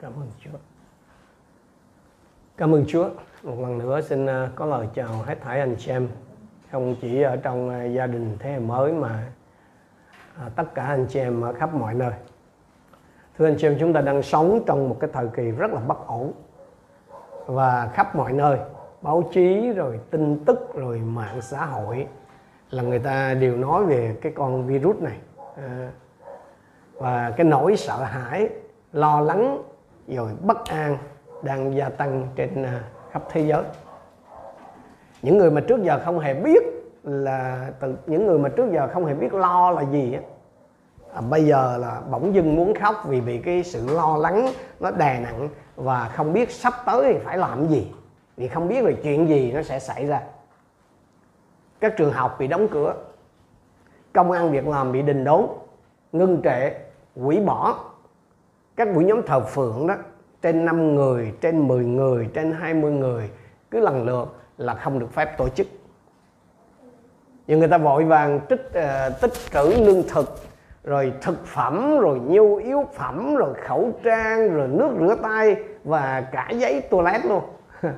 Cảm ơn Chúa. Cảm ơn Chúa. Một lần nữa xin à, có lời chào hết thảy anh chị em, không chỉ ở trong à, gia đình thế hệ mới mà à, tất cả anh chị em ở khắp mọi nơi. Thưa anh chị em, chúng ta đang sống trong một cái thời kỳ rất là bất ổn và khắp mọi nơi, báo chí rồi tin tức rồi mạng xã hội là người ta đều nói về cái con virus này và cái nỗi sợ hãi lo lắng rồi bất an đang gia tăng trên à, khắp thế giới. Những người mà trước giờ không hề biết là từ những người mà trước giờ không hề biết lo là gì á à, bây giờ là bỗng dưng muốn khóc vì bị cái sự lo lắng nó đè nặng và không biết sắp tới thì phải làm gì. Vì không biết là chuyện gì nó sẽ xảy ra. Các trường học bị đóng cửa công an việc làm bị đình đốn ngưng trệ hủy bỏ các buổi nhóm thờ phượng đó trên 5 người, trên 10 người, trên 20 người cứ lần lượt là không được phép tổ chức. Nhưng người ta vội vàng tích uh, tích trữ lương thực rồi thực phẩm rồi nhu yếu phẩm rồi khẩu trang rồi nước rửa tay và cả giấy toilet luôn.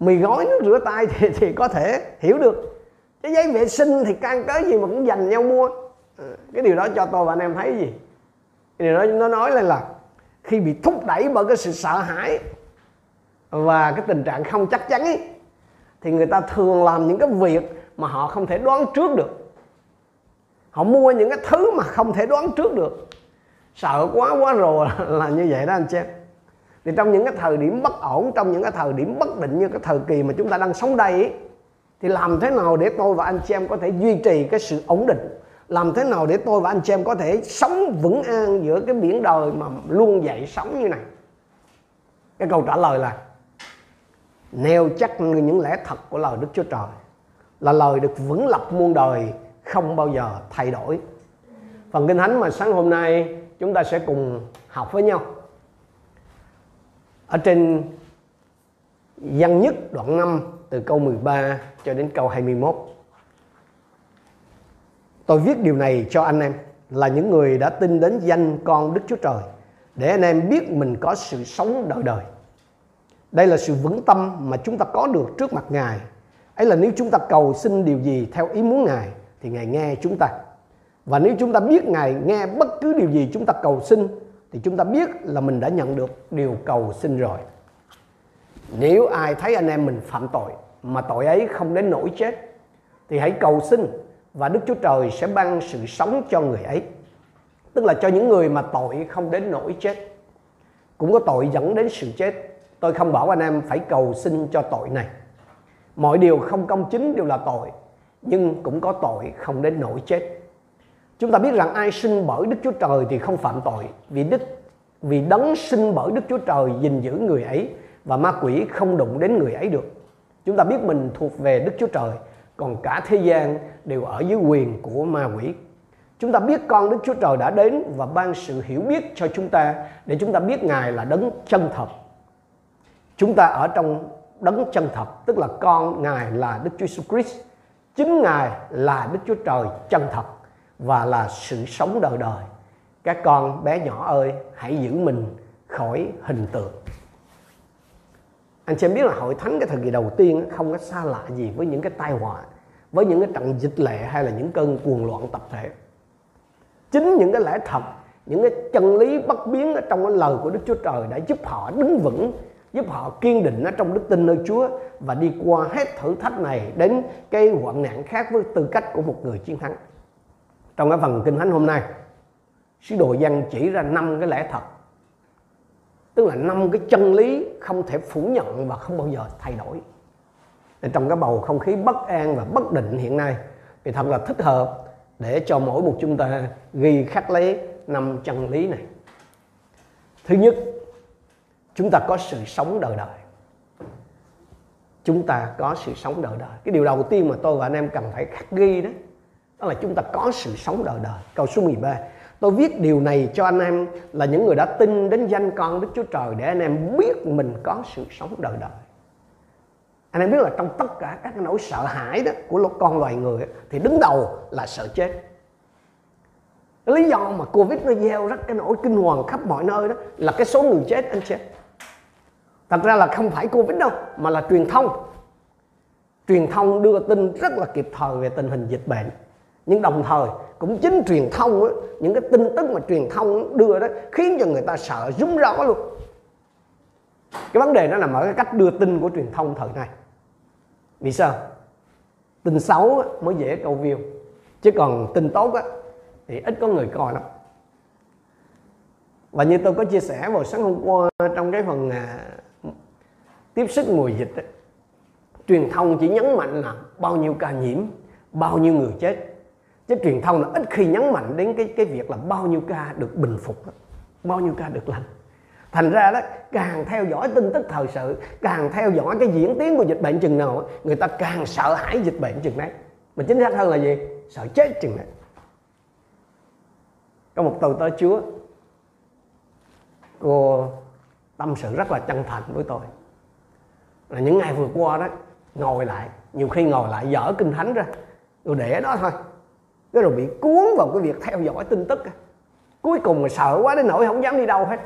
Mì gói nước rửa tay thì, thì có thể hiểu được. Cái giấy vệ sinh thì can cớ gì mà cũng dành nhau mua. Ờ, cái điều đó cho tôi và anh em thấy gì? Thì nó nó nói lên là khi bị thúc đẩy bởi cái sự sợ hãi và cái tình trạng không chắc chắn ấy, thì người ta thường làm những cái việc mà họ không thể đoán trước được. Họ mua những cái thứ mà không thể đoán trước được. Sợ quá quá rồi là như vậy đó anh chị thì trong những cái thời điểm bất ổn trong những cái thời điểm bất định như cái thời kỳ mà chúng ta đang sống đây ấy, thì làm thế nào để tôi và anh chị em có thể duy trì cái sự ổn định? Làm thế nào để tôi và anh chị em có thể sống vững an giữa cái biển đời mà luôn dậy sống như này? Cái câu trả lời là, nêu chắc những lẽ thật của lời Đức Chúa Trời, là lời được vững lập muôn đời, không bao giờ thay đổi. Phần kinh thánh mà sáng hôm nay chúng ta sẽ cùng học với nhau. Ở trên văn nhất đoạn 5 từ câu 13 cho đến câu 21 Tôi viết điều này cho anh em, là những người đã tin đến danh con Đức Chúa Trời, để anh em biết mình có sự sống đời đời. Đây là sự vững tâm mà chúng ta có được trước mặt Ngài. Ấy là nếu chúng ta cầu xin điều gì theo ý muốn Ngài, thì Ngài nghe chúng ta. Và nếu chúng ta biết Ngài nghe bất cứ điều gì chúng ta cầu xin, thì chúng ta biết là mình đã nhận được điều cầu xin rồi. Nếu ai thấy anh em mình phạm tội, mà tội ấy không đến nỗi chết, thì hãy cầu xin và Đức Chúa Trời sẽ ban sự sống cho người ấy. Tức là cho những người mà tội không đến nỗi chết. Cũng có tội dẫn đến sự chết. Tôi không bảo anh em phải cầu xin cho tội này. Mọi điều không công chính đều là tội, nhưng cũng có tội không đến nỗi chết. Chúng ta biết rằng ai sinh bởi Đức Chúa Trời thì không phạm tội, vì Đức vì đấng sinh bởi Đức Chúa Trời gìn giữ người ấy và ma quỷ không đụng đến người ấy được. Chúng ta biết mình thuộc về Đức Chúa Trời còn cả thế gian đều ở dưới quyền của ma quỷ. Chúng ta biết con đức chúa trời đã đến và ban sự hiểu biết cho chúng ta để chúng ta biết ngài là đấng chân thật. Chúng ta ở trong đấng chân thật, tức là con ngài là đức chúa jesus christ. Chính ngài là đức chúa trời chân thật và là sự sống đời đời. Các con bé nhỏ ơi, hãy giữ mình khỏi hình tượng anh chị em biết là hội thánh cái thời kỳ đầu tiên không có xa lạ gì với những cái tai họa, với những cái trận dịch lệ hay là những cơn cuồng loạn tập thể. Chính những cái lẽ thật, những cái chân lý bất biến ở trong cái lời của Đức Chúa Trời đã giúp họ đứng vững, giúp họ kiên định ở trong đức tin nơi Chúa và đi qua hết thử thách này đến cái hoạn nạn khác với tư cách của một người chiến thắng. Trong cái phần kinh thánh hôm nay, sứ đồ dân chỉ ra năm cái lẽ thật tức là năm cái chân lý không thể phủ nhận và không bao giờ thay đổi. Trong cái bầu không khí bất an và bất định hiện nay, thì thật là thích hợp để cho mỗi một chúng ta ghi khắc lấy năm chân lý này. Thứ nhất, chúng ta có sự sống đời đời. Chúng ta có sự sống đời đời. Cái điều đầu tiên mà tôi và anh em cần phải khắc ghi đó đó là chúng ta có sự sống đời đời. Câu số 13 Tôi viết điều này cho anh em là những người đã tin đến danh con Đức Chúa Trời để anh em biết mình có sự sống đời đời. Anh em biết là trong tất cả các nỗi sợ hãi đó của con loài người thì đứng đầu là sợ chết. lý do mà covid nó gieo rất cái nỗi kinh hoàng khắp mọi nơi đó là cái số người chết anh chết thật ra là không phải covid đâu, mà là truyền thông truyền thông đưa tin rất là kịp thời về tình hình dịch bệnh nhưng đồng thời cũng chính truyền thông ấy, những cái tin tức mà truyền thông đưa đó khiến cho người ta sợ rúng rõ luôn. Cái vấn đề nó nằm ở cái cách đưa tin của truyền thông thời này vì sao? Tin xấu mới dễ câu view. Chứ còn tin tốt á, thì ít có người coi lắm. Và như tôi có chia sẻ vào sáng hôm qua trong cái phần à, tiếp sức mùa dịch ấy, truyền thông chỉ nhấn mạnh là bao nhiêu ca nhiễm bao nhiêu người chết chứ truyền thông là ít khi nhấn mạnh đến cái cái việc là bao nhiêu ca được bình phục bao nhiêu ca được lành. Thành ra đó, càng theo dõi tin tức thời sự, càng theo dõi cái diễn tiến của dịch bệnh chừng nào người ta càng sợ hãi dịch bệnh chừng đấy. Mà chính xác hơn là gì? Sợ chết chừng đấy. Có một từ tới chúa, cô tâm sự rất là chân thành với tôi. Là những ngày vừa qua đó, ngồi lại, nhiều khi ngồi lại dở kinh thánh ra, tôi để đó thôi cái rồi bị cuốn vào cái việc theo dõi tin tức cuối cùng mà sợ quá đến nỗi không dám đi đâu hết.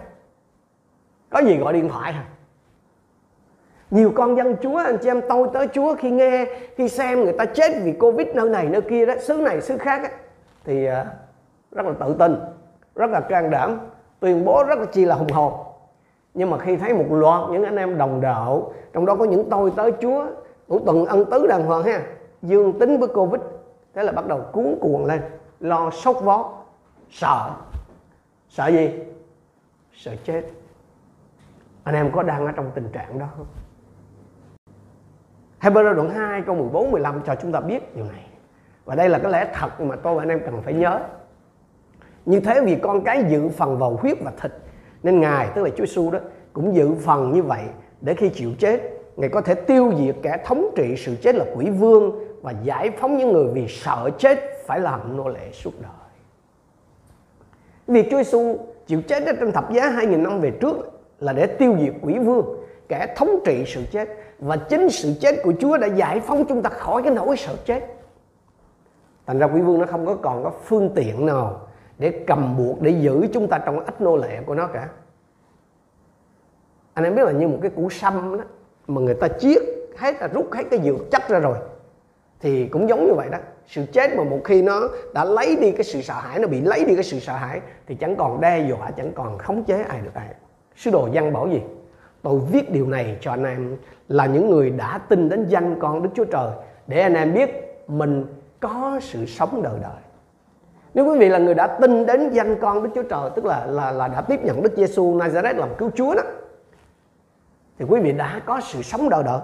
Có gì gọi điện thoại hả? Nhiều con dân chúa anh chị em tôi tới chúa khi nghe khi xem người ta chết vì covid nơi này nơi kia đó xứ này xứ khác á, thì à, rất là tự tin rất là can đảm tuyên bố rất là chi là hùng hồn. Nhưng mà khi thấy một loạt những anh em đồng đạo trong đó có những tôi tới chúa của tuần ân tứ đàng hoàng ha dương tính với covid thế là bắt đầu cuốn cuồng lên, lo sốc vó, sợ sợ gì sợ chết anh em có đang ở trong tình trạng đó không Hebrew đoạn 2 câu 14 15 cho chúng ta biết điều này. Và đây là cái lẽ thật mà tôi và anh em cần phải nhớ. Như thế vì con cái dự phần vào huyết và thịt, nên Ngài, tức là Chúa Giêsu đó, cũng dự phần như vậy để khi chịu chết, Ngài có thể tiêu diệt kẻ thống trị sự chết là quỷ vương và giải phóng những người vì sợ chết phải làm nô lệ suốt đời. Việc Chúa Giêsu chịu chết ở trên thập giá 2.000 năm về trước là để tiêu diệt quỷ vương, kẻ thống trị sự chết và chính sự chết của Chúa đã giải phóng chúng ta khỏi cái nỗi sợ chết. Thành ra quỷ vương nó không có còn có phương tiện nào để cầm buộc để giữ chúng ta trong ách nô lệ của nó cả. Anh em biết là như một cái củ sâm đó mà người ta chiết hết là rút hết cái dược chất ra rồi thì cũng giống như vậy đó. Sự chết mà một khi nó đã lấy đi cái sự sợ hãi, nó bị lấy đi cái sự sợ hãi, thì chẳng còn đe dọa, chẳng còn khống chế ai được ai. Sứ đồ văn bảo gì? Tôi viết điều này cho anh em là những người đã tin đến danh con đức chúa trời, để anh em biết mình có sự sống đời đời. Nếu quý vị là người đã tin đến danh con đức chúa trời, tức là là là đã tiếp nhận đức giêsu nazareth làm cứu chúa đó, thì quý vị đã có sự sống đời đời.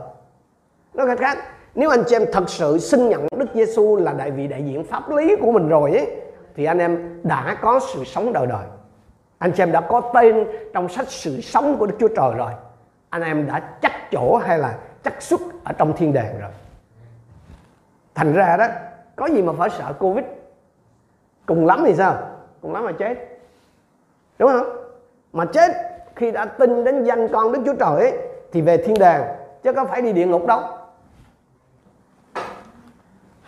Nói cách khác nếu anh chị em thật sự xin nhận Đức Giêsu là đại vị đại diện pháp lý của mình rồi ấy, thì anh em đã có sự sống đời đời. Anh chị em đã có tên trong sách sự sống của Đức Chúa Trời rồi. Anh em đã chắc chỗ hay là chắc xuất ở trong thiên đàng rồi. Thành ra đó, có gì mà phải sợ Covid. Cùng lắm thì sao? Cùng lắm mà chết. Đúng không? Mà chết khi đã tin đến danh con Đức Chúa Trời ấy, thì về thiên đàng chứ có phải đi địa ngục đâu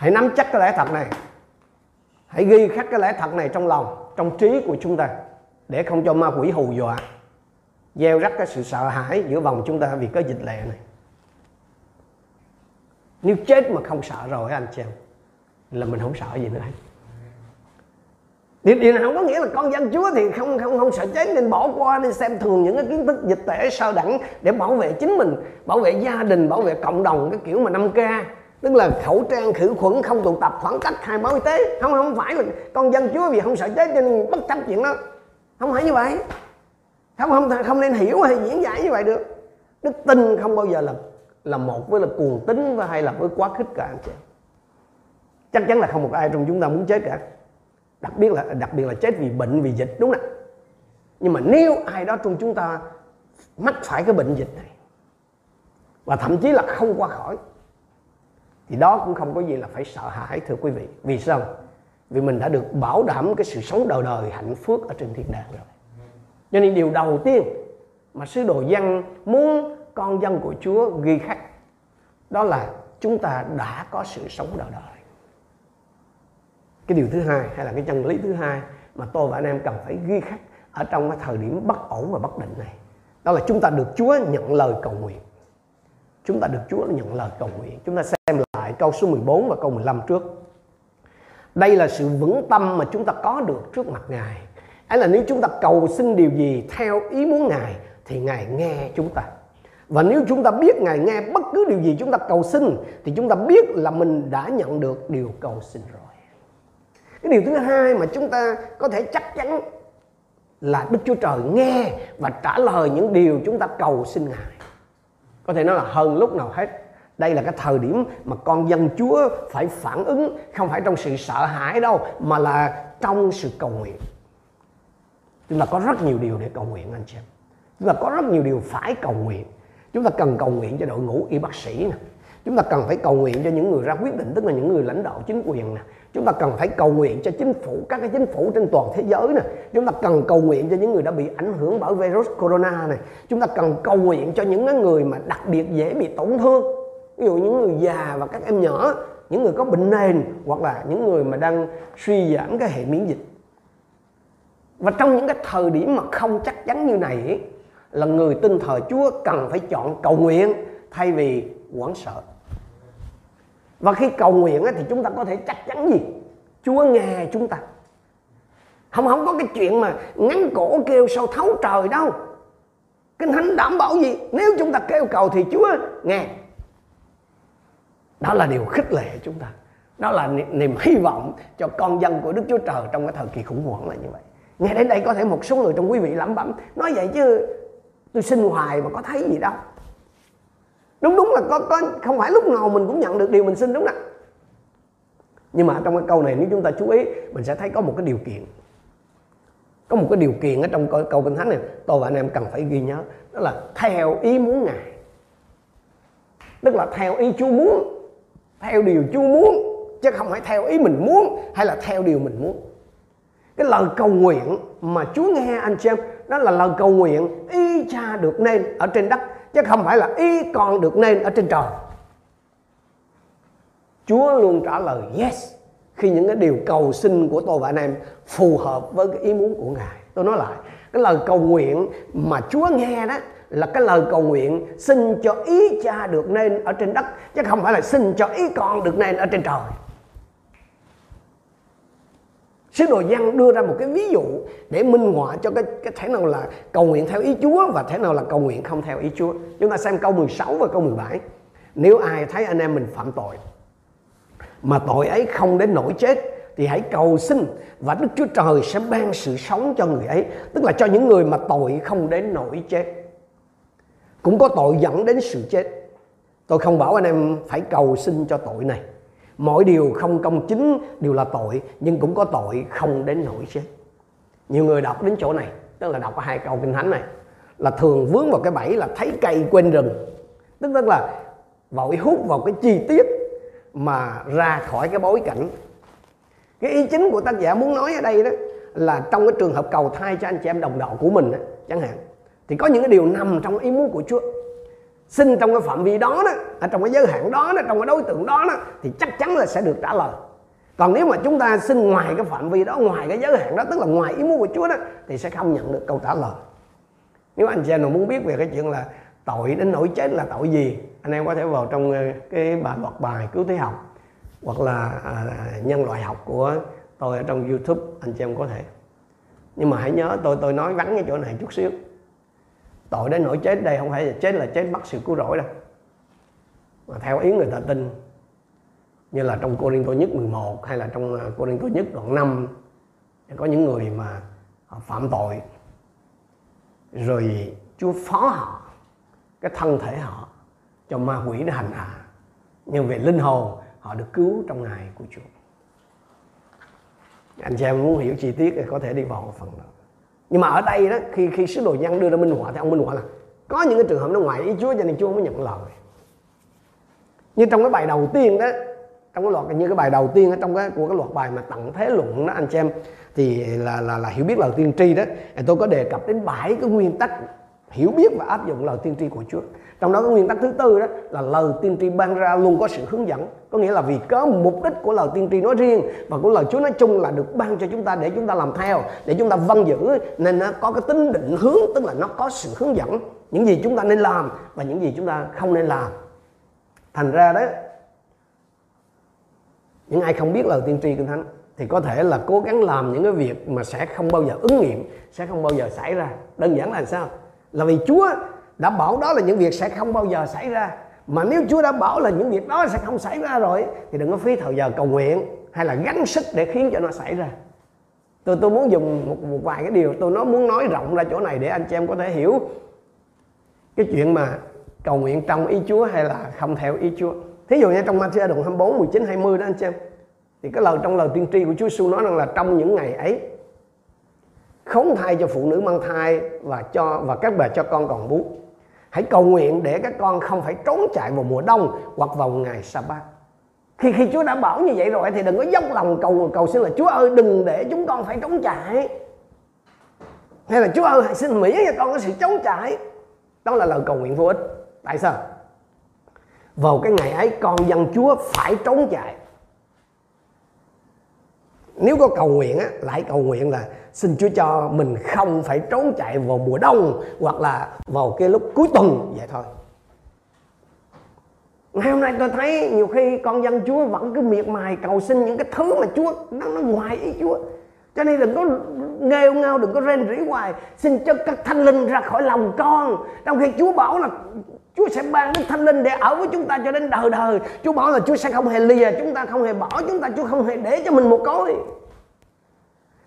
hãy nắm chắc cái lẽ thật này. Hãy ghi khắc cái lẽ thật này trong lòng trong trí của chúng ta để không cho ma quỷ hù dọa gieo rắc cái sự sợ hãi giữa vòng chúng ta vì cái dịch lệ này. Nếu chết mà không sợ rồi anh chị em là mình không sợ gì nữa điều, điều này không có nghĩa là con dân chúa thì không không không sợ chết nên bỏ qua nên xem thường những cái kiến thức dịch tễ sơ đẳng để bảo vệ chính mình bảo vệ gia đình bảo vệ cộng đồng cái kiểu mà 5 k tức là khẩu trang, khử khuẩn, không tụ tập khoảng cách khai báo y tế. Không không phải là con dân chúa vì không sợ chết cho nên bất chấp chuyện đó. Không phải như vậy. Không không không nên hiểu hay diễn giải như vậy được. Đức tin không bao giờ là là một với là cuồng tính và hay là với quá khích cả anh chị chắc chắn là không một ai trong chúng ta muốn chết cả. Đặc biệt là, đặc biệt là chết vì bệnh, vì dịch, đúng không nhưng mà nếu ai đó trong chúng ta mắc phải cái bệnh dịch này, và thậm chí là không qua khỏi thì đó cũng không có gì là phải sợ hãi, thưa quý vị. Vì sao? Vì mình đã được bảo đảm cái sự sống đời đời hạnh phúc ở trên thiên đàng rồi. Cho nên điều đầu tiên mà sứ đồ dân muốn con dân của Chúa ghi khắc, đó là chúng ta đã có sự sống đời đời. Cái điều thứ hai hay là cái chân lý thứ hai mà tôi và anh em cần phải ghi khắc ở trong cái thời điểm bất ổn và bất định này, đó là chúng ta được Chúa nhận lời cầu nguyện chúng ta được Chúa nhận lời cầu nguyện chúng ta xem lại câu số 14 và câu 15 trước đây là sự vững tâm mà chúng ta có được trước mặt Ngài ấy là nếu chúng ta cầu xin điều gì theo ý muốn Ngài, thì Ngài nghe chúng ta và nếu chúng ta biết Ngài nghe bất cứ điều gì chúng ta cầu xin, thì chúng ta biết là mình đã nhận được điều cầu xin rồi. Cái điều thứ hai mà chúng ta có thể chắc chắn là Đức Chúa Trời nghe và trả lời những điều chúng ta cầu xin Ngài. Có thể nói là hơn lúc nào hết. Đây là cái thời điểm mà con dân Chúa phải phản ứng, không phải trong sự sợ hãi đâu, mà là trong sự cầu nguyện. Chúng ta có rất nhiều điều để cầu nguyện, anh chị em. Chúng ta có rất nhiều điều phải cầu nguyện chúng ta cần cầu nguyện cho đội ngũ y bác sĩ nè chúng ta cần phải cầu nguyện cho những người ra quyết định, tức là những người lãnh đạo chính quyền nè chúng ta cần phải cầu nguyện cho chính phủ các cái chính phủ trên toàn thế giới này chúng ta cần cầu nguyện cho những người đã bị ảnh hưởng bởi virus corona này. Chúng ta cần cầu nguyện cho những người mà đặc biệt dễ bị tổn thương. Ví dụ những người già và các em nhỏ những người có bệnh nền hoặc là những người mà đang suy giảm cái hệ miễn dịch. Và trong những cái thời điểm mà không chắc chắn như này ấy, là người tin thờ Chúa cần phải chọn cầu nguyện thay vì hoảng sợ. Và khi cầu nguyện thì chúng ta có thể chắc chắn gì? Chúa nghe chúng ta. Không không có cái chuyện mà ngắn cổ kêu sao thấu trời đâu. Kinh Thánh đảm bảo gì? Nếu chúng ta kêu cầu thì Chúa nghe. Đó là điều khích lệ chúng ta. Đó là niềm hy vọng cho con dân của Đức Chúa Trời trong cái thời kỳ khủng hoảng là như vậy. Nghe đến đây có thể một số người trong quý vị lẩm bẩm, nói vậy chứ tôi xin hoài mà có thấy gì đâu đúng đúng là có, có không phải lúc nào mình cũng nhận được điều mình xin đúng không nhưng mà trong cái câu này nếu chúng ta chú ý mình sẽ thấy có một cái điều kiện. Có một cái điều kiện ở trong câu, câu kinh thánh này tôi và anh em cần phải ghi nhớ đó là theo ý muốn ngài. Tức là theo ý chúa muốn theo điều chúa muốn chứ không phải theo ý mình muốn hay là theo điều mình muốn. Cái lời cầu nguyện mà chúa nghe anh xem đó là lời cầu nguyện y cha được nên ở trên đất chứ không phải là ý con được nên ở trên trời Chúa luôn trả lời yes khi những cái điều cầu xin của tôi và anh em phù hợp với cái ý muốn của Ngài. Tôi nói lại, cái lời cầu nguyện mà Chúa nghe đó là cái lời cầu nguyện xin cho ý cha được nên ở trên đất chứ không phải là xin cho ý con được nên ở trên trời. Sứ đồ Giăng đưa ra một cái ví dụ để minh họa cho cái cái thế nào là cầu nguyện theo ý Chúa và thế nào là cầu nguyện không theo ý Chúa. Chúng ta xem câu 16 và câu 17. Nếu ai thấy anh em mình phạm tội mà tội ấy không đến nỗi chết thì hãy cầu xin và Đức Chúa Trời sẽ ban sự sống cho người ấy, tức là cho những người mà tội không đến nỗi chết. Cũng có tội dẫn đến sự chết. Tôi không bảo anh em phải cầu xin cho tội này mọi điều không công chính đều là tội nhưng cũng có tội không đến nỗi chết. Nhiều người đọc đến chỗ này tức là đọc hai câu kinh thánh này là thường vướng vào cái bẫy là thấy cây quên rừng. Tức tức là vội hút vào cái chi tiết mà ra khỏi cái bối cảnh. Cái ý chính của tác giả muốn nói ở đây đó là trong cái trường hợp cầu thai cho anh chị em đồng đạo của mình đó, chẳng hạn thì có những cái điều nằm trong ý muốn của Chúa xin trong cái phạm vi đó đó ở trong cái giới hạn đó, đó trong cái đối tượng đó, đó thì chắc chắn là sẽ được trả lời. Còn nếu mà chúng ta xin ngoài cái phạm vi đó ngoài cái giới hạn đó tức là ngoài ý muốn của Chúa đó thì sẽ không nhận được câu trả lời. Nếu anh chị em nào muốn biết về cái chuyện là tội đến nỗi chết là tội gì anh em có thể vào trong ờ, cái bài loạt bài cứu thế học hoặc là à, nhân loại học của tôi ở trong youtube anh chị em có thể. Nhưng mà hãy nhớ tôi tôi nói vắng cái chỗ này chút xíu tội đến nỗi chết đây không phải là chết là chết bắt sự cứu rỗi đâu. Mà theo ý người ta tin, như là trong Cô Rinh Tô nhất 11 hay là trong à, Cô Rinh Tô nhất đoạn 5 có những người mà họ phạm tội. Rồi Chúa phó họ, cái thân thể họ cho ma quỷ để hành hạ. Nhưng về linh hồn, họ được cứu trong ngày của Chúa. Anh chị em muốn hiểu chi tiết thì có thể đi vào phần đó nhưng mà ở đây đó, khi khi sứ đồ nhân đưa ra minh họa thì ông minh họa là, có những cái trường hợp nó ngoài ý Chúa cho nên Chúa không có nhận lời như trong cái bài đầu tiên đó, trong cái loạt, như cái bài đầu tiên ở trong cái, của cái loạt bài mà tặng thế luận đó, anh chị em, thì là là là hiểu biết lời tiên tri đó, thì tôi có đề cập đến bảy cái nguyên tắc hiểu biết và áp dụng lời tiên tri của Chúa. Trong đó cái nguyên tắc thứ tư đó là lời tiên tri ban ra luôn có sự hướng dẫn. Có nghĩa là vì có mục đích của lời tiên tri nói riêng và của lời Chúa nói chung là được ban cho chúng ta để chúng ta làm theo, để chúng ta vâng giữ, nên nó có cái tính định hướng, tức là nó có sự hướng dẫn. Những gì chúng ta nên làm và những gì chúng ta không nên làm. Thành ra đó, những ai không biết lời tiên tri kinh thánh thì có thể là cố gắng làm những cái việc mà sẽ không bao giờ ứng nghiệm, sẽ không bao giờ xảy ra. Đơn giản là sao? Là vì Chúa đã bảo đó là những việc sẽ không bao giờ xảy ra. Mà nếu Chúa đã bảo là những việc đó sẽ không xảy ra rồi thì đừng có phí thời giờ cầu nguyện hay là gắng sức để khiến cho nó xảy ra. Tôi tôi muốn dùng một, một vài cái điều tôi nó muốn nói rộng ra chỗ này để anh chị em có thể hiểu cái chuyện mà cầu nguyện trong ý Chúa hay là không theo ý Chúa. Thí dụ như trong Matthew đoạn 24 19 20 đó anh chị em thì cái lời trong lời tiên tri của Chúa Giêsu nói rằng là trong những ngày ấy khống thai cho phụ nữ mang thai và cho, và các bà cho con còn bú. Hãy cầu nguyện để các con không phải trốn chạy vào mùa đông hoặc vào ngày sa bát khi khi Chúa đã bảo như vậy rồi thì đừng có dốc lòng cầu cầu xin là Chúa ơi, đừng để chúng con phải trốn chạy. Hay là Chúa ơi, hãy xin miễn cho con có sự trốn chạy. Đó là lời cầu nguyện vô ích. Tại sao? Vào cái ngày ấy, con dân Chúa phải trốn chạy. Nếu có cầu nguyện á, lại cầu nguyện là xin Chúa cho mình không phải trốn chạy vào mùa đông hoặc là vào cái lúc cuối tuần vậy thôi ngày hôm nay tôi thấy nhiều khi con dân Chúa vẫn cứ miệt mài cầu xin những cái thứ mà Chúa nó, nó ngoài ý Chúa cho nên đừng có nghêu ngao đừng có rên rỉ hoài xin cho các thanh linh ra khỏi lòng con trong khi Chúa bảo là Chúa sẽ ban Đức Thánh Linh để ở với chúng ta cho đến đời đời. Chúa bảo là Chúa sẽ không hề lìa chúng ta, không hề bỏ chúng ta, Chúa không hề để cho mình một cối.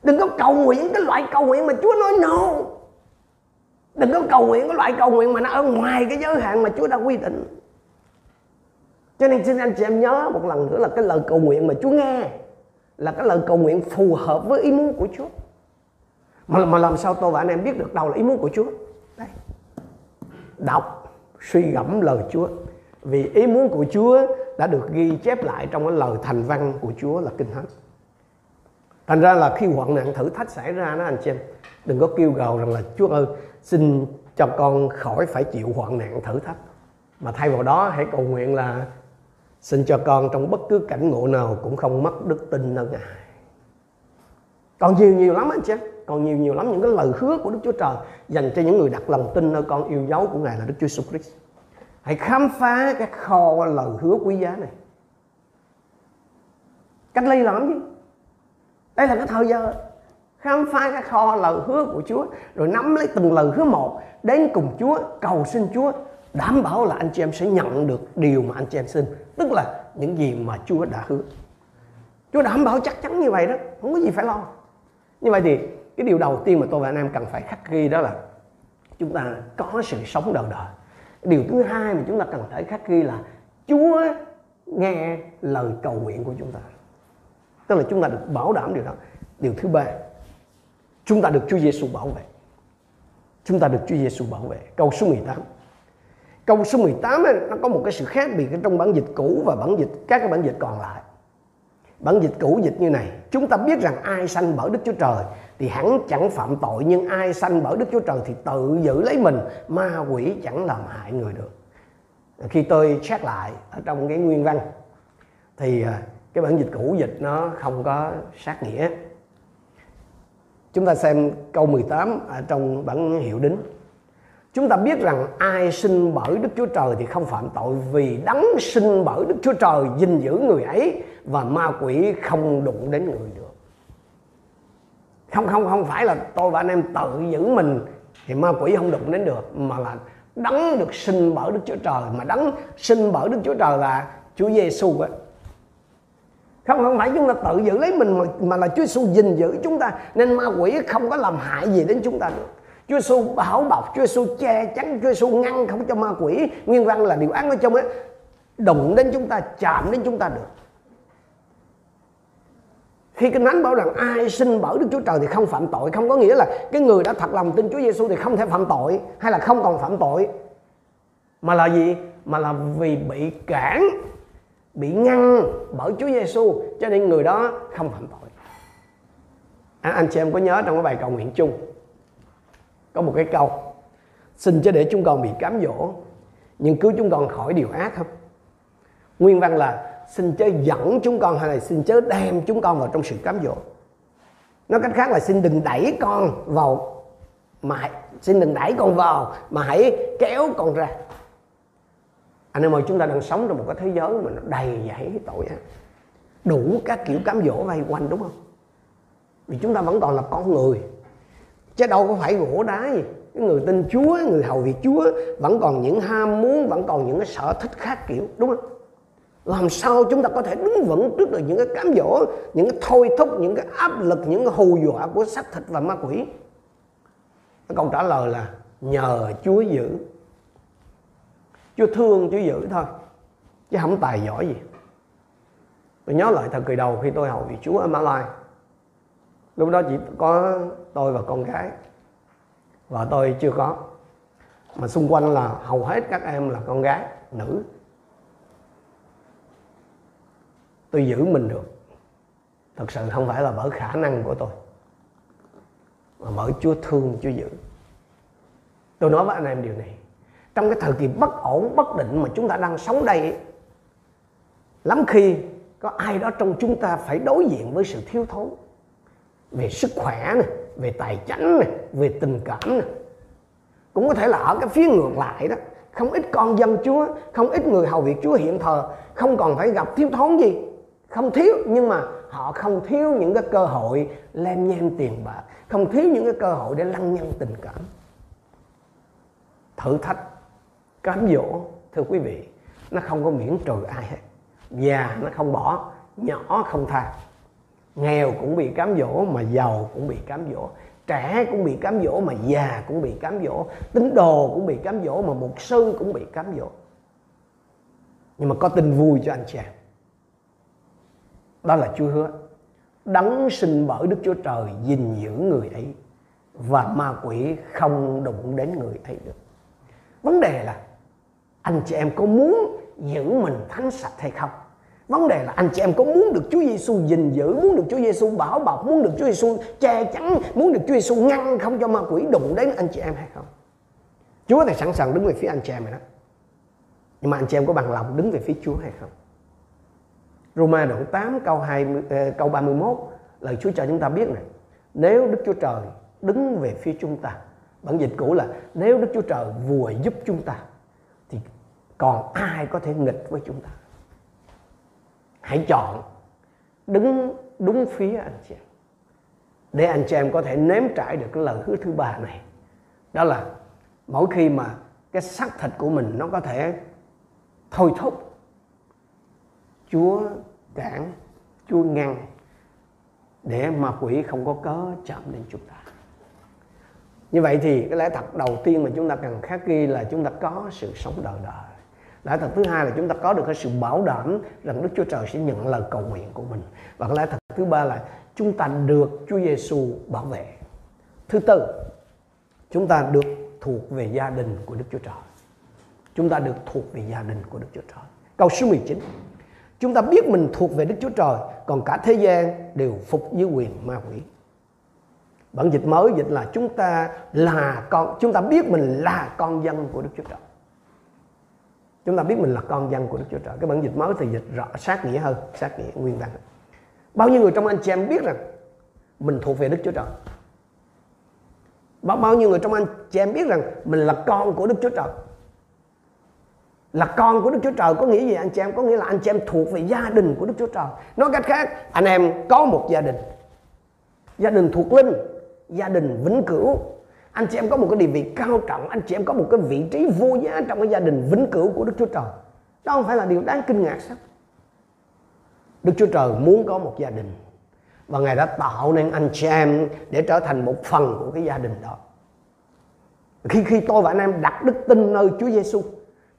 Đừng có cầu nguyện cái loại cầu nguyện mà Chúa nói no. Đừng có cầu nguyện cái loại cầu nguyện mà nó ở ngoài cái giới hạn mà Chúa đã quy định. Cho nên xin anh chị em nhớ một lần nữa là cái lời cầu nguyện mà Chúa nghe là cái lời cầu nguyện phù hợp với ý muốn của Chúa. Mà, mà làm sao tôi và anh em biết được đâu là ý muốn của Chúa? Đây. Đọc suy gẫm lời Chúa vì ý muốn của Chúa đã được ghi chép lại trong cái lời thành văn của Chúa là kinh thánh thành ra là khi hoạn nạn thử thách xảy ra đó, anh chị em, đừng có kêu gào rằng là, Chúa ơi, xin cho con khỏi phải chịu hoạn nạn thử thách mà thay vào đó, hãy cầu nguyện là, xin cho con trong bất cứ cảnh ngộ nào cũng không mất đức tin nơi ngài còn nhiều nhiều lắm anh chị em còn nhiều nhiều lắm những cái lời hứa của Đức Chúa Trời dành cho những người đặt lòng tin nơi con yêu dấu của Ngài là Đức Chúa Jesus Christ. Hãy khám phá cái kho lời hứa quý giá này. Cách ly làm gì? Đây là cái thời giờ khám phá cái kho lời hứa của Chúa, rồi nắm lấy từng lời hứa một, đến cùng Chúa, cầu xin Chúa, đảm bảo là anh chị em sẽ nhận được điều mà anh chị em xin, tức là những gì mà Chúa đã hứa. Chúa đảm bảo chắc chắn như vậy đó, không có gì phải lo. Như vậy thì cái điều đầu tiên mà tôi và anh em cần phải khắc ghi đó là chúng ta có sự sống đời đời. Điều thứ hai mà chúng ta cần phải khắc ghi là Chúa nghe lời cầu nguyện của chúng ta tức là chúng ta được bảo đảm điều đó. Điều thứ ba chúng ta được Chúa Giêsu bảo vệ. Chúng ta được Chúa Giêsu bảo vệ. Câu số 18 câu số 18 ấy, nó có một cái sự khác biệt trong bản dịch cũ và bản dịch các cái bản dịch còn lại. Bản dịch cũ dịch như này chúng ta biết rằng ai sanh bởi đức chúa trời thì hẳn chẳng phạm tội nhưng ai sanh bởi đức chúa trời thì tự giữ lấy mình ma quỷ chẳng làm hại người được. Khi tôi check lại ở trong cái nguyên văn thì à, cái bản dịch cũ dịch nó không có sát nghĩa chúng ta xem câu 18 ở trong bản hiệu đính Chúng ta biết rằng ai sinh bởi Đức Chúa Trời thì không phạm tội, vì đấng sinh bởi Đức Chúa Trời gìn giữ người ấy và ma quỷ không đụng đến người được. Không không không phải là tôi và anh em tự giữ mình thì ma quỷ không đụng đến được, mà là đấng được sinh bởi Đức Chúa Trời mà đấng sinh bởi Đức Chúa Trời là Chúa Giêsu ấy. Không không phải chúng ta tự giữ lấy mình mà, mà là Chúa Giêsu gìn giữ chúng ta nên ma quỷ không có làm hại gì đến chúng ta được. Chúa Giêsu bảo bọc, Chúa Giêsu che chắn, Chúa Giêsu ngăn không cho ma quỷ. Nguyên văn là điều ác nói trong ấy đụng đến chúng ta, chạm đến chúng ta được. Khi Kinh Thánh bảo rằng ai sinh bởi Đức Chúa Trời thì không phạm tội, không có nghĩa là cái người đã thật lòng tin Chúa Giêsu thì không thể phạm tội hay là không còn phạm tội. Mà là gì? Mà là vì bị cản, bị ngăn bởi Chúa Giêsu cho nên người đó không phạm tội. À, anh chị em có nhớ trong cái bài cầu nguyện chung có một cái câu xin cho để chúng con bị cám dỗ nhưng cứu chúng con khỏi điều ác không? Nguyên văn là xin chớ dẫn chúng con hay là xin chớ đem chúng con vào trong sự cám dỗ. Nói cách khác là xin đừng đẩy con vào mà xin đừng đẩy con vào mà hãy kéo con ra anh em ơi, chúng ta đang sống trong một cái thế giới mà nó đầy dẫy tội ác. Đủ các kiểu cám dỗ vây quanh, đúng không? Vì chúng ta vẫn còn là con người. Chứ đâu có phải gỗ đá gì. Cái người tin Chúa người hầu việc Chúa, vẫn còn những ham muốn, vẫn còn những cái sở thích khác kiểu, đúng không? Làm sao chúng ta có thể đứng vững trước được những cái cám dỗ, những cái thôi thúc, những cái áp lực, những cái hù dọa của xác thịt và ma quỷ? Câu trả lời là nhờ Chúa giữ. Chúa thương, Chúa giữ thôi. Chứ không tài giỏi gì. Tôi nhớ lại thời kỳ đầu khi tôi hầu vị Chúa ở Mã Lai lúc đó chỉ có tôi và con gái. Và tôi chưa có. Mà xung quanh là hầu hết các em là con gái, nữ. Tôi giữ mình được. Thật sự không phải là bởi khả năng của tôi, mà bởi Chúa thương, Chúa giữ. Tôi nói với anh em điều này trong cái thời kỳ bất ổn bất định mà chúng ta đang sống đây lắm khi có ai đó trong chúng ta phải đối diện với sự thiếu thốn về sức khỏe này, về tài chính này, về tình cảm này. cũng có thể là ở cái phía ngược lại đó không ít con dân Chúa không ít người hầu việc Chúa hiện thờ không còn phải gặp thiếu thốn gì không thiếu nhưng mà họ không thiếu những cái cơ hội lem nhem tiền bạc không thiếu những cái cơ hội để lăng nhăng tình cảm thử thách cám dỗ, thưa quý vị, nó không có miễn trừ ai hết. Già nó không bỏ, nhỏ không tha. Nghèo cũng bị cám dỗ mà giàu cũng bị cám dỗ. Trẻ cũng bị cám dỗ mà già cũng bị cám dỗ. Tín đồ cũng bị cám dỗ mà mục sư cũng bị cám dỗ. Nhưng mà có tin vui cho anh chị em. Đó là Chúa hứa. Đấng sinh bởi Đức Chúa Trời gìn giữ người ấy. Và ma quỷ không đụng đến người ấy được. Vấn đề là anh chị em có muốn giữ mình thánh sạch hay không? Vấn đề là anh chị em có muốn được Chúa Giêsu gìn giữ muốn được Chúa Giêsu bảo bọc muốn được Chúa Giêsu che chắn muốn được Chúa Giêsu ngăn không cho ma quỷ đụng đến anh chị em hay không? Chúa thì sẵn sàng đứng về phía anh chị em rồi đó. Nhưng mà anh chị em có bằng lòng đứng về phía Chúa hay không? Roma đoạn 8 câu 20, ờ, câu 31 lời Chúa cho chúng ta biết này. Nếu Đức Chúa Trời đứng về phía chúng ta bản dịch cũ là nếu Đức Chúa Trời vùi giúp chúng ta còn ai có thể nghịch với chúng ta? Hãy chọn đứng đúng phía anh chị em. Để anh chị em có thể nếm trải được cái lời hứa thứ ba này. Đó là mỗi khi mà cái xác thịt của mình nó có thể thôi thúc, Chúa cản, Chúa ngăn, để ma quỷ không có cớ chạm đến chúng ta. Như vậy thì cái lẽ thật đầu tiên mà chúng ta cần khắc ghi là chúng ta có sự sống đời đời lẽ thật thứ hai là chúng ta có được cái sự bảo đảm rằng Đức Chúa Trời sẽ nhận lời cầu nguyện của mình. Và cái lẽ thật thứ ba là chúng ta được Chúa Giêsu bảo vệ. Thứ tư, chúng ta được thuộc về gia đình của Đức Chúa Trời. Chúng ta được thuộc về gia đình của Đức Chúa Trời. Câu số 19 chúng ta biết mình thuộc về Đức Chúa Trời, còn cả thế gian đều phục dưới quyền ma quỷ. Bản dịch mới dịch là chúng ta là con, chúng ta biết mình là con dân của Đức Chúa Trời chúng ta biết mình là con dân của Đức Chúa Trời. Cái bản dịch mới thì dịch rõ, sát nghĩa hơn, sát nghĩa nguyên văn bao nhiêu người trong anh chị em biết rằng mình thuộc về Đức Chúa Trời? Bao bao nhiêu người trong anh chị em biết rằng mình là con của Đức Chúa Trời? Là con của Đức Chúa Trời có nghĩa gì anh chị em? Có nghĩa là anh chị em thuộc về gia đình của Đức Chúa Trời. Nói cách khác, anh em có một gia đình. Gia đình thuộc linh, gia đình vĩnh cửu anh chị em có một cái địa vị cao trọng, anh chị em có một cái vị trí vô giá trong cái gia đình vĩnh cửu của Đức Chúa Trời. Đó không phải là điều đáng kinh ngạc sao? Đức Chúa Trời muốn có một gia đình và Ngài đã tạo nên anh chị em để trở thành một phần của cái gia đình đó. Khi khi tôi và anh em đặt đức tin nơi Chúa Giêsu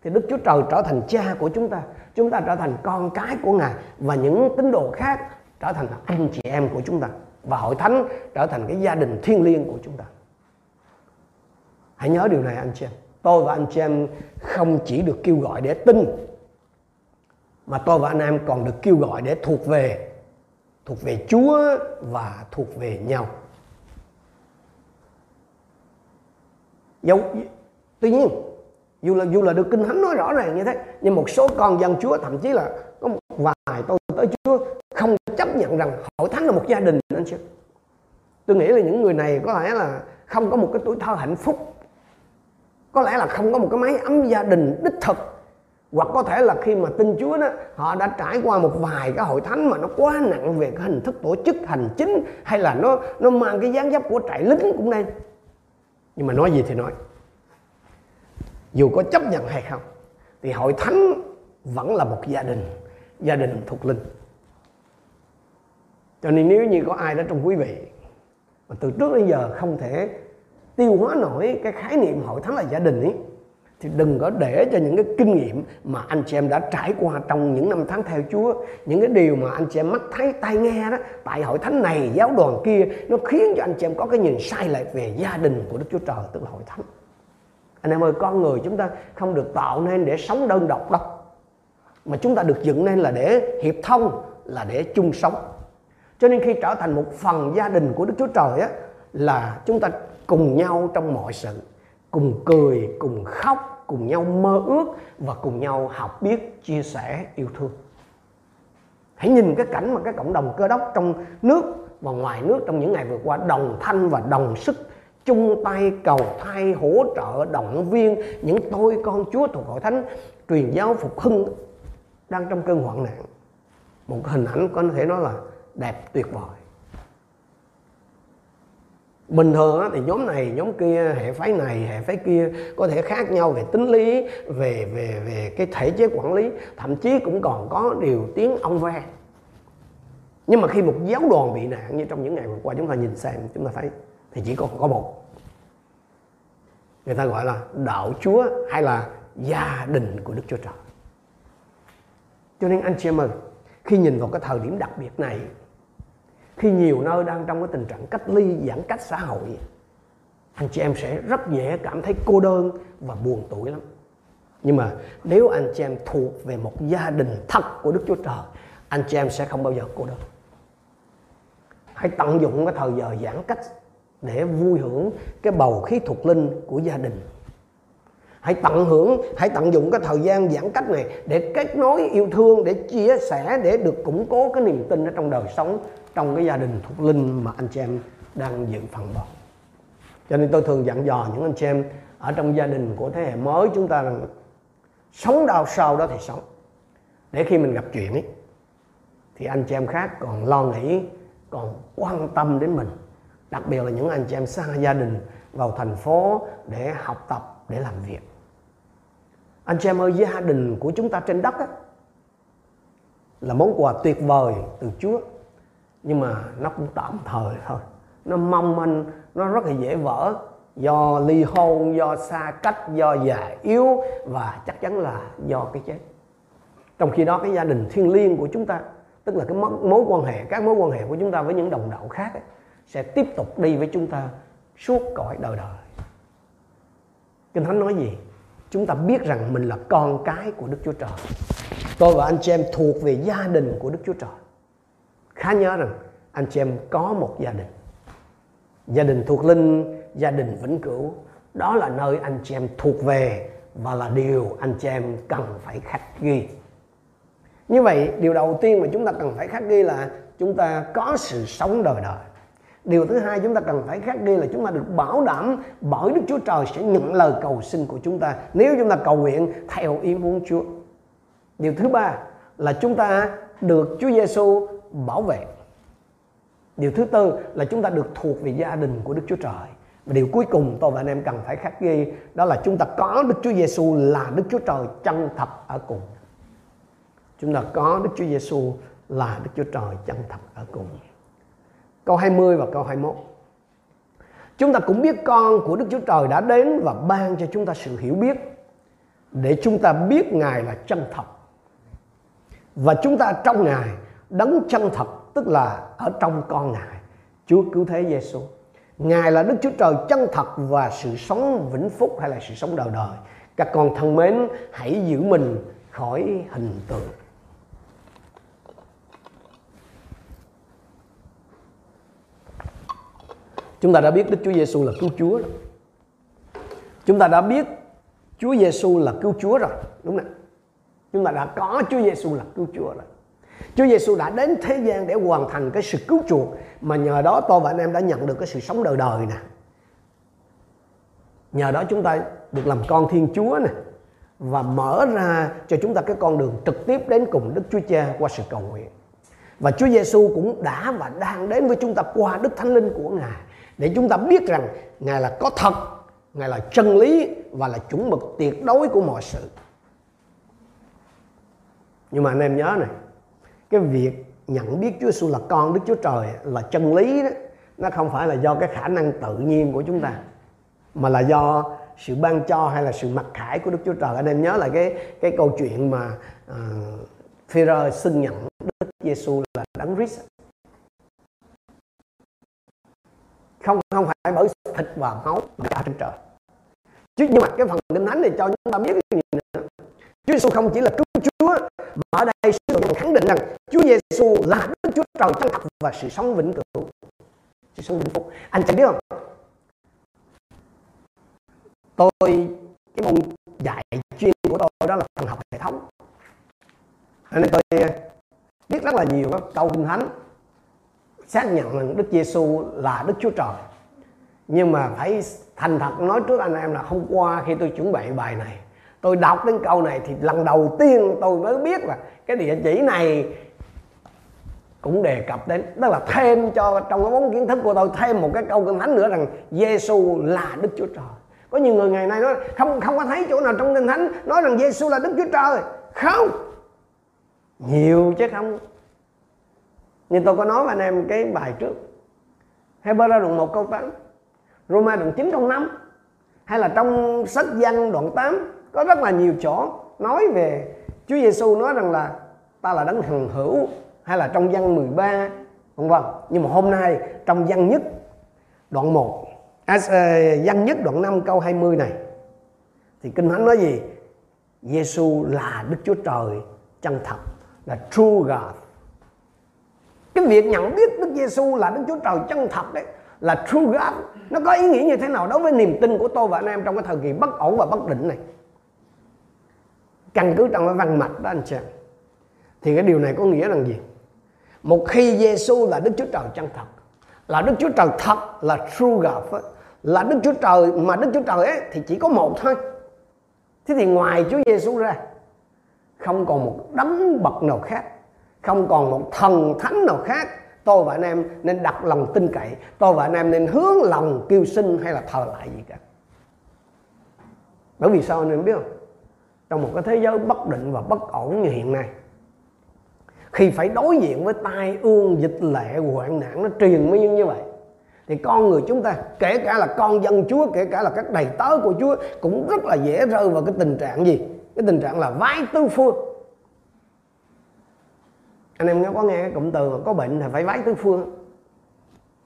thì Đức Chúa Trời trở thành cha của chúng ta chúng ta trở thành con cái của Ngài và những tín đồ khác trở thành anh chị em của chúng ta. Và hội thánh trở thành cái gia đình thiêng liêng của chúng ta hãy nhớ điều này, anh chị em. Tôi và anh chị em không chỉ được kêu gọi để tin, mà tôi và anh em còn được kêu gọi để thuộc về thuộc về Chúa và thuộc về nhau. Dẫu tuy nhiên, dù là dù là được kinh thánh nói rõ ràng như thế, nhưng một số con dân chúa, thậm chí là có một vài tôi tới chúa, không chấp nhận rằng hội thánh là một gia đình, anh chị tôi nghĩ là những người này có lẽ là không có một cái tuổi thơ hạnh phúc có lẽ là không có một cái máy ấm gia đình đích thực. Hoặc có thể là khi mà tin Chúa đó, họ đã trải qua một vài cái hội thánh mà nó quá nặng về cái hình thức tổ chức, hành chính, hay là nó nó mang cái dáng dấp của trại lính cũng nên. Nhưng mà nói gì thì nói. Dù có chấp nhận hay không, thì hội thánh vẫn là một gia đình gia đình thuộc linh. Cho nên nếu như có ai đó trong quý vị mà từ trước đến giờ không thể tiêu hóa nổi cái khái niệm hội thánh là gia đình ấy thì đừng có để cho những cái kinh nghiệm mà anh chị em đã trải qua trong những năm tháng theo Chúa, những cái điều mà anh chị em mắt thấy, tai nghe đó, tại hội thánh này, giáo đoàn kia, nó khiến cho anh chị em có cái nhìn sai lệch về gia đình của Đức Chúa Trời, tức là hội thánh. Anh em ơi, con người chúng ta không được tạo nên để sống đơn độc đâu. Mà chúng ta được dựng nên là để hiệp thông, là để chung sống. Cho nên khi trở thành một phần gia đình của Đức Chúa Trời á, là chúng ta cùng nhau trong mọi sự, cùng cười, cùng khóc, cùng nhau mơ ước và cùng nhau học biết, chia sẻ yêu thương. Hãy nhìn cái cảnh mà cái cộng đồng cơ đốc trong nước và ngoài nước trong những ngày vừa qua đồng thanh và đồng sức, chung tay cầu thay hỗ trợ động viên những tôi con chúa thuộc hội thánh truyền giáo phục hưng đang trong cơn hoạn nạn. Một hình ảnh có thể nói là đẹp tuyệt vời bình thường thì nhóm này, nhóm kia, hệ phái này, hệ phái kia có thể khác nhau về tính lý, về về về cái thể chế quản lý. Thậm chí cũng còn có điều tiếng ông ve. Nhưng mà khi một giáo đoàn bị nạn, như trong những ngày vừa qua chúng ta nhìn xem, chúng ta thấy thì chỉ còn có một. Người ta gọi là đạo chúa hay là gia đình của đức chúa trời. Cho nên anh chị em ơi, khi nhìn vào cái thời điểm đặc biệt này khi nhiều nơi đang trong cái tình trạng cách ly, giãn cách xã hội, anh chị em sẽ rất dễ cảm thấy cô đơn và buồn tuổi lắm. Nhưng mà nếu anh chị em thuộc về một gia đình thật của Đức Chúa Trời, anh chị em sẽ không bao giờ cô đơn. Hãy tận dụng cái thời giờ giãn cách để vui hưởng cái bầu khí thuộc linh của gia đình hãy tận hưởng, hãy tận dụng cái thời gian giãn cách này để kết nối yêu thương, để chia sẻ, để được củng cố cái niềm tin ở trong đời sống, trong cái gia đình thuộc linh mà anh chị em đang dự phần bò cho nên tôi thường dặn dò những anh chị em ở trong gia đình của thế hệ mới chúng ta rằng sống đau sau đó thì sống. Để khi mình gặp chuyện ấy, thì anh chị em khác còn lo nghĩ, còn quan tâm đến mình. Đặc biệt là những anh chị em xa gia đình vào thành phố để học tập, để làm việc anh chị em ơi gia đình của chúng ta trên đất á, là món quà tuyệt vời từ Chúa. Nhưng mà nó cũng tạm thời thôi. Nó mong manh nó rất là dễ vỡ. Do ly hôn do xa cách do già yếu và chắc chắn là do cái chết. Trong khi đó cái gia đình thiêng liêng của chúng ta tức là cái mối quan hệ các mối quan hệ của chúng ta với những đồng đạo khác ấy, sẽ tiếp tục đi với chúng ta suốt cõi đời đời. Kinh thánh nói gì? Chúng ta biết rằng mình là con cái của đức chúa trời. Tôi và anh chị em thuộc về gia đình của đức chúa trời. Khá nhớ rằng anh chị em có một gia đình. Gia đình thuộc linh, gia đình vĩnh cửu. Đó là nơi anh chị em thuộc về và là điều anh chị em cần phải khắc ghi. Như vậy, điều đầu tiên mà chúng ta cần phải khắc ghi là chúng ta có sự sống đời đời điều thứ hai chúng ta cần phải khắc ghi là chúng ta được bảo đảm bởi đức chúa trời sẽ nhận lời cầu xin của chúng ta nếu chúng ta cầu nguyện, theo ý muốn chúa điều thứ ba là chúng ta được chúa giêsu bảo vệ điều thứ tư là chúng ta được thuộc về gia đình của đức chúa trời và điều cuối cùng tôi và anh em cần phải khắc ghi đó là chúng ta có Đức Chúa Giêsu là Đức Chúa Trời chân thật ở cùng. Chúng ta có Đức Chúa Giêsu là Đức Chúa Trời chân thật ở cùng. Câu 20 và câu 21. Chúng ta cũng biết con của Đức Chúa Trời đã đến và ban cho chúng ta sự hiểu biết để chúng ta biết Ngài là chân thật. Và chúng ta trong Ngài đấng chân thật tức là ở trong con Ngài, Chúa cứu thế Giêsu. Ngài là Đức Chúa Trời chân thật và sự sống vĩnh phúc hay là sự sống đời đời. Các con thân mến, hãy giữ mình khỏi hình tượng. Chúng ta đã biết Đức Chúa Giêsu là cứu Chúa. Chúng ta đã biết Chúa Giêsu là cứu Chúa rồi, đúng không? Chúng ta đã có Chúa Giêsu là cứu Chúa rồi. Chúa Giêsu đã đến thế gian để hoàn thành cái sự cứu chuộc mà nhờ đó tôi và anh em đã nhận được cái sự sống đời đời nè. Nhờ đó chúng ta được làm con Thiên Chúa nè và mở ra cho chúng ta cái con đường trực tiếp đến cùng Đức Chúa Cha qua sự cầu nguyện. Và Chúa Giêsu cũng đã và đang đến với chúng ta qua Đức Thánh Linh của Ngài để chúng ta biết rằng Ngài là có thật, Ngài là chân lý và là chuẩn mực tuyệt đối của mọi sự. Nhưng mà anh em nhớ này, cái việc nhận biết Chúa Giêsu là con Đức Chúa Trời là chân lý đó, nó không phải là do cái khả năng tự nhiên của chúng ta mà là do sự ban cho hay là sự mặc khải của Đức Chúa Trời. Anh em nhớ là cái cái câu chuyện mà ờ, uh, Phêrô xưng nhận Đức Giêsu là đấng Christ. Không không phải bởi thịt và máu mà cả trên trời. Chứ nhưng mà cái phần kinh thánh này cho chúng ta biết cái gì nữa. Chúa Giêsu không chỉ là cứu Chúa, mà ở đây sử đồ khẳng định rằng Chúa Giêsu là Đức Chúa Trời chân thật và sự sống vĩnh cửu. Sự sống vĩnh phúc. Anh chị biết không? tôi, cái môn dạy chuyên của tôi đó là thần học hệ thống nên tôi biết rất là nhiều các câu kinh thánh xác nhận rằng Đức Giêsu là Đức Chúa Trời. Nhưng mà phải thành thật nói trước anh em là hôm qua khi tôi chuẩn bị bài này, tôi đọc đến câu này thì lần đầu tiên tôi mới biết là cái địa chỉ này cũng đề cập đến. Tức là thêm cho, trong cái vốn kiến thức của tôi thêm một cái câu kinh thánh nữa rằng Giêsu là Đức Chúa Trời. Có nhiều người ngày nay nói, không không có thấy chỗ nào trong kinh thánh nói rằng Giêsu là Đức Chúa Trời. Không. Nhiều chứ không như tôi có nói với anh em cái bài trước. Hebrew đoạn 1 câu 8 Roma đoạn 9 câu 5 hay là trong sách văn đoạn 8 có rất là nhiều chỗ nói về Chúa Giêsu nói rằng là ta là đấng hằng hữu hay là trong văn 13 vân vân. Nhưng mà hôm nay trong văn nhất đoạn 1 à, văn ờ, nhất đoạn 5 câu 20 này thì kinh thánh nói gì? Giêsu là Đức Chúa Trời chân thật là true God cái việc nhận biết Đức Giêsu là Đức Chúa Trời chân thật đấy là true God. Nó có ý nghĩa như thế nào đối với niềm tin của tôi và anh em trong cái thời kỳ bất ổn và bất định này? Căn cứ trong cái văn mạch đó anh chị thì cái điều này có nghĩa rằng gì? Một khi Giêsu là Đức Chúa Trời chân thật là Đức Chúa Trời thật là true God ấy, là Đức Chúa Trời mà Đức Chúa Trời ấy thì chỉ có một thôi. Thế thì ngoài Chúa Giêsu ra không còn một đấng bậc nào khác không còn một thần thánh nào khác. Tôi và anh em nên đặt lòng tin cậy. Tôi và anh em nên hướng lòng kêu xin hay là thờ lại gì cả. Bởi vì sao anh em biết không? Trong một cái thế giới bất định và bất ổn như hiện nay, khi phải đối diện với tai ương dịch lệ hoạn nạn nó truyền mới như vậy, thì con người chúng ta, kể cả là con dân Chúa, kể cả là các đầy tớ của Chúa, cũng rất là dễ rơi vào cái tình trạng gì? Cái tình trạng là vái tứ phương anh em có nghe cái cụm từ có bệnh thì phải vái tứ phương.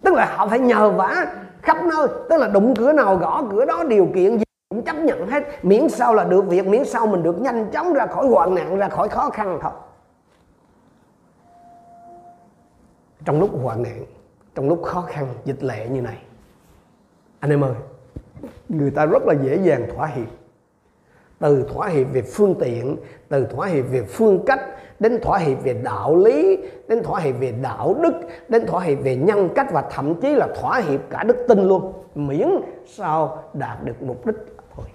Tức là họ phải nhờ vả khắp nơi, tức là đụng cửa nào gõ cửa đó, điều kiện gì cũng chấp nhận hết. Miễn sao là được việc, miễn sao mình được nhanh chóng ra khỏi hoạn nạn, ra khỏi khó khăn thôi. Trong lúc hoạn nạn, trong lúc khó khăn, dịch lệ như này, anh em ơi, người ta rất là dễ dàng thỏa hiệp. Từ thỏa hiệp về phương tiện, từ thỏa hiệp về phương cách đến thỏa hiệp về đạo lý, đến thỏa hiệp về đạo đức, đến thỏa hiệp về nhân cách và thậm chí là thỏa hiệp cả đức tin luôn, miễn sao đạt được mục đích thôi.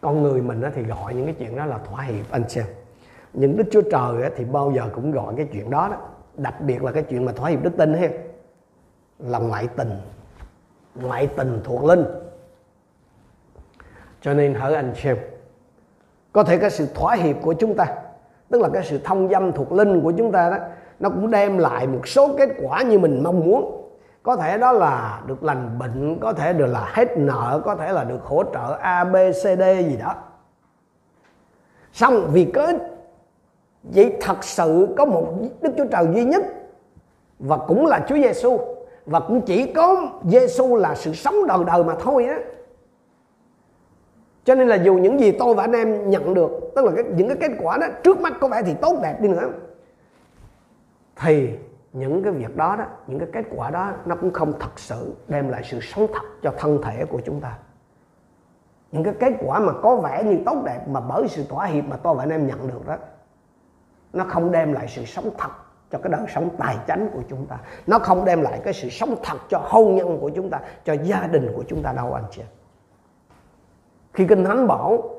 Con người mình thì gọi những cái chuyện đó là thỏa hiệp, anh xem. Những đức chúa trời thì bao giờ cũng gọi cái chuyện đó đó. Đặc biệt là cái chuyện mà thỏa hiệp đức tin ha, là ngoại tình. Ngoại tình thuộc linh. Cho nên hỡi anh xem có thể cái sự thỏa hiệp của chúng ta, tức là cái sự thông dâm thuộc linh của chúng ta đó, nó cũng đem lại một số kết quả như mình mong muốn. Có thể đó là được lành bệnh, có thể được là hết nợ, có thể là được hỗ trợ a, b, c, d gì đó. Xong, vì cớ vậy thật sự có một Đức Chúa Trời duy nhất, và cũng là Chúa Giêsu và cũng chỉ có Giêsu là sự sống đời đời mà thôi á cho nên là dù những gì tôi và anh em nhận được tức là cái, những cái kết quả đó trước mắt có vẻ thì tốt đẹp đi nữa. Thì những cái việc đó đó những cái kết quả đó nó cũng không thật sự đem lại sự sống thật cho thân thể của chúng ta. Những cái kết quả mà có vẻ như tốt đẹp mà bởi sự thỏa hiệp mà tôi và anh em nhận được đó nó không đem lại sự sống thật cho cái đời sống tài chánh của chúng ta. Nó không đem lại cái sự sống thật cho hôn nhân của chúng ta cho gia đình của chúng ta đâu anh chị khi kinh thánh bảo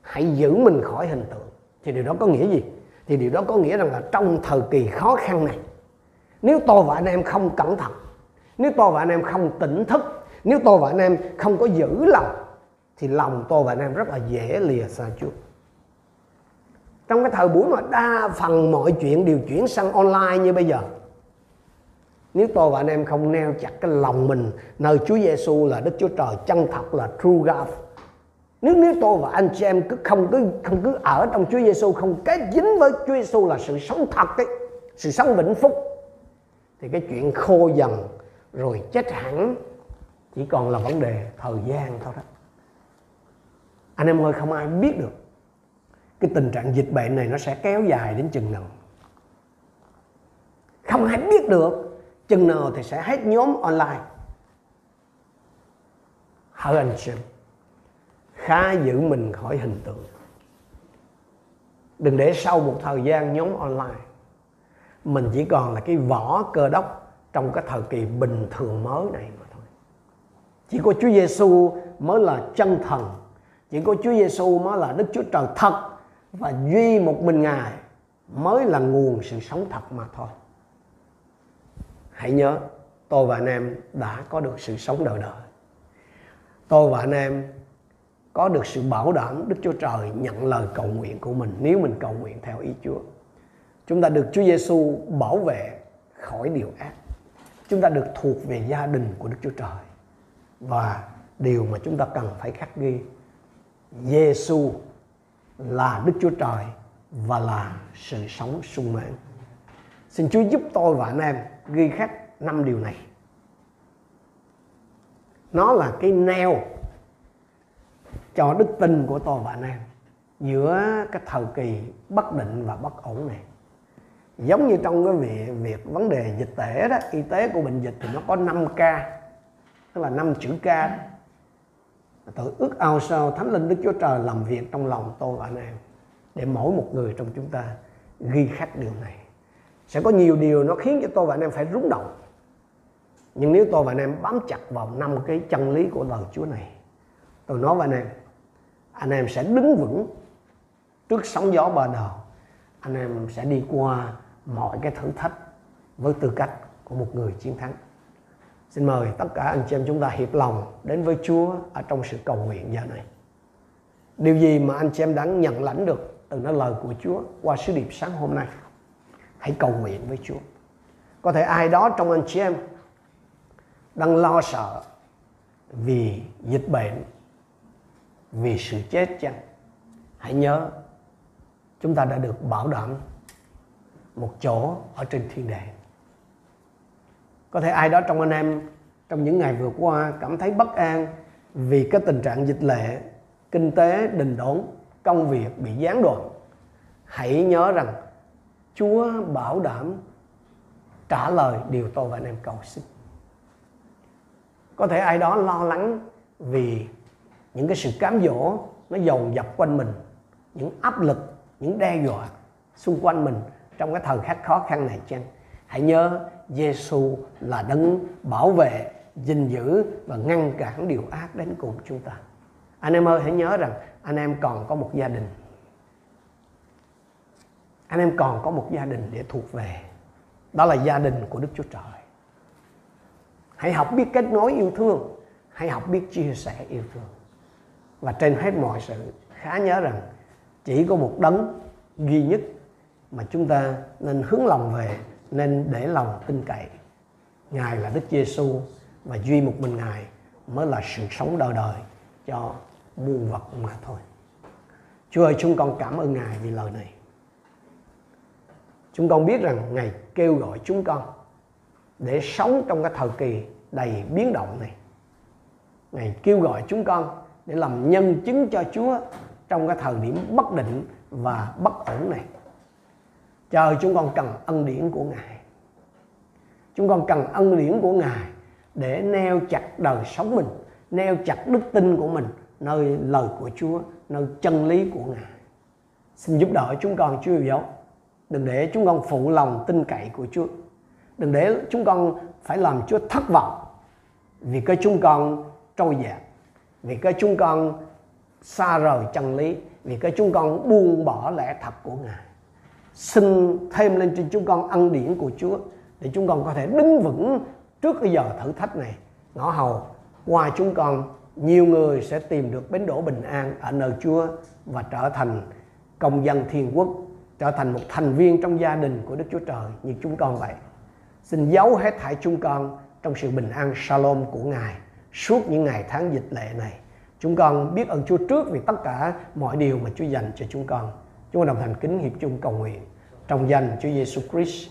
hãy giữ mình khỏi hình tượng, thì điều đó có nghĩa gì? Thì điều đó có nghĩa rằng là trong thời kỳ khó khăn này, nếu tôi và anh em không cẩn thận, nếu tôi và anh em không tỉnh thức, nếu tôi và anh em không có giữ lòng, thì lòng tôi và anh em rất là dễ lìa xa Chúa trong cái thời buổi mà đa phần mọi chuyện đều chuyển sang online như bây giờ, nếu tôi và anh em không neo chặt cái lòng mình, nơi Chúa Giêsu là Đức Chúa Trời chân thật là true God nếu nếu tôi và anh chị em cứ không cứ không cứ ở trong Chúa Giêsu không kết dính với Chúa Giêsu là sự sống thật ấy, sự sống vĩnh phúc thì cái chuyện khô dần rồi chết hẳn chỉ còn là vấn đề thời gian thôi đó. Anh em ơi không ai biết được. Cái tình trạng dịch bệnh này nó sẽ kéo dài đến chừng nào. Không ai biết được. Chừng nào thì sẽ hết nhóm online. Hỡi anh chị khá giữ mình khỏi hình tượng. Đừng để sau một thời gian nhóm online, mình chỉ còn là cái vỏ cơ đốc trong cái thời kỳ bình thường mới này mà thôi. Chỉ có Chúa Giêsu mới là chân thần, chỉ có Chúa Giêsu mới là Đức Chúa Trời thật và duy một mình Ngài mới là nguồn sự sống thật mà thôi. Hãy nhớ, tôi và anh em đã có được sự sống đời đời. Tôi và anh em có được sự bảo đảm Đức Chúa Trời nhận lời cầu nguyện của mình nếu mình cầu nguyện theo ý Chúa. Chúng ta được Chúa Giêsu bảo vệ khỏi điều ác. Chúng ta được thuộc về gia đình của Đức Chúa Trời. Và điều mà chúng ta cần phải khắc ghi Giêsu là Đức Chúa Trời và là sự sống sung mãn. Xin Chúa giúp tôi và anh em ghi khắc năm điều này. Nó là cái neo cho đức tin của tôi và anh em giữa cái thời kỳ bất định và bất ổn này. Giống như trong cái việc, việc vấn đề dịch tễ đó y tế của bệnh dịch thì nó có 5 k tức là năm chữ k. tôi ước ao sao thánh linh đức chúa trời làm việc trong lòng tôi và anh em để mỗi một người trong chúng ta ghi khắc điều này. Sẽ có nhiều điều nó khiến cho tôi và anh em phải rúng động. Nhưng nếu tôi và anh em bám chặt vào năm cái chân lý của lời chúa này tôi nói với anh em anh em sẽ đứng vững trước sóng gió bờ đầu anh em sẽ đi qua mọi cái thử thách với tư cách của một người chiến thắng. Xin mời tất cả anh chị em chúng ta hiệp lòng đến với Chúa ở trong sự cầu nguyện giờ này. Điều gì mà anh chị em đã nhận lãnh được từ nơi lời của Chúa qua sứ điệp sáng hôm nay? Hãy cầu nguyện với Chúa. Có thể ai đó trong anh chị em đang lo sợ vì dịch bệnh vì sự chết chăng? Hãy nhớ, chúng ta đã được bảo đảm một chỗ ở trên thiên đàng. Có thể ai đó trong anh em, trong những ngày vừa qua cảm thấy bất an vì cái tình trạng dịch lệ, kinh tế đình đốn, công việc bị gián đoạn. Hãy nhớ rằng chúa bảo đảm trả lời điều tôi và anh em cầu xin. Có thể ai đó lo lắng vì những cái sự cám dỗ nó dồn dập quanh mình. Những áp lực, những đe dọa xung quanh mình trong cái thời khắc khó khăn này chăng? Hãy nhớ Giêsu là đấng bảo vệ, gìn giữ và ngăn cản điều ác đến cùng chúng ta. Anh em ơi, hãy nhớ rằng anh em còn có một gia đình. Anh em còn có một gia đình để thuộc về. Đó là gia đình của đức chúa trời. Hãy học biết kết nối yêu thương. Hãy học biết chia sẻ yêu thương và trên hết mọi sự, khá nhớ rằng chỉ có một đấng duy nhất mà chúng ta nên hướng lòng về, nên để lòng tin cậy. Ngài là đức giêsu và duy một mình ngài mới là sự sống đời đời cho muôn vật mà thôi. Chúa ơi, chúng con cảm ơn ngài vì lời này. Chúng con biết rằng ngài kêu gọi chúng con để sống trong cái thời kỳ đầy biến động này. Ngài kêu gọi chúng con để làm nhân chứng cho Chúa trong cái thời điểm bất định và bất ổn này. Trời chúng con cần ân điển của Ngài. Chúng con cần ân điển của Ngài để neo chặt đời sống mình, neo chặt đức tin của mình nơi lời của Chúa, nơi chân lý của Ngài. Xin giúp đỡ chúng con Chúa yêu dấu. Đừng để chúng con phụ lòng tin cậy của Chúa. Đừng để chúng con phải làm Chúa thất vọng vì cái chúng con trôi dạt, vì cái chúng con xa rời chân lý, vì cái chúng con buông bỏ lẽ thật của Ngài. Xin thêm lên trên chúng con ân điển của Chúa để chúng con có thể đứng vững trước cái giờ thử thách này. Ngõ hầu qua chúng con nhiều người sẽ tìm được bến đỗ bình an ở nơi Chúa và trở thành công dân thiên quốc, trở thành một thành viên trong gia đình của Đức Chúa Trời như chúng con vậy. Xin giấu hết thảy chúng con trong sự bình an shalom của Ngài suốt những ngày tháng dịch lệ này. Chúng con biết ơn Chúa trước vì tất cả mọi điều mà Chúa dành cho chúng con. Chúng con đồng hành kính hiệp chung cầu nguyện trong danh Chúa Giêsu Christ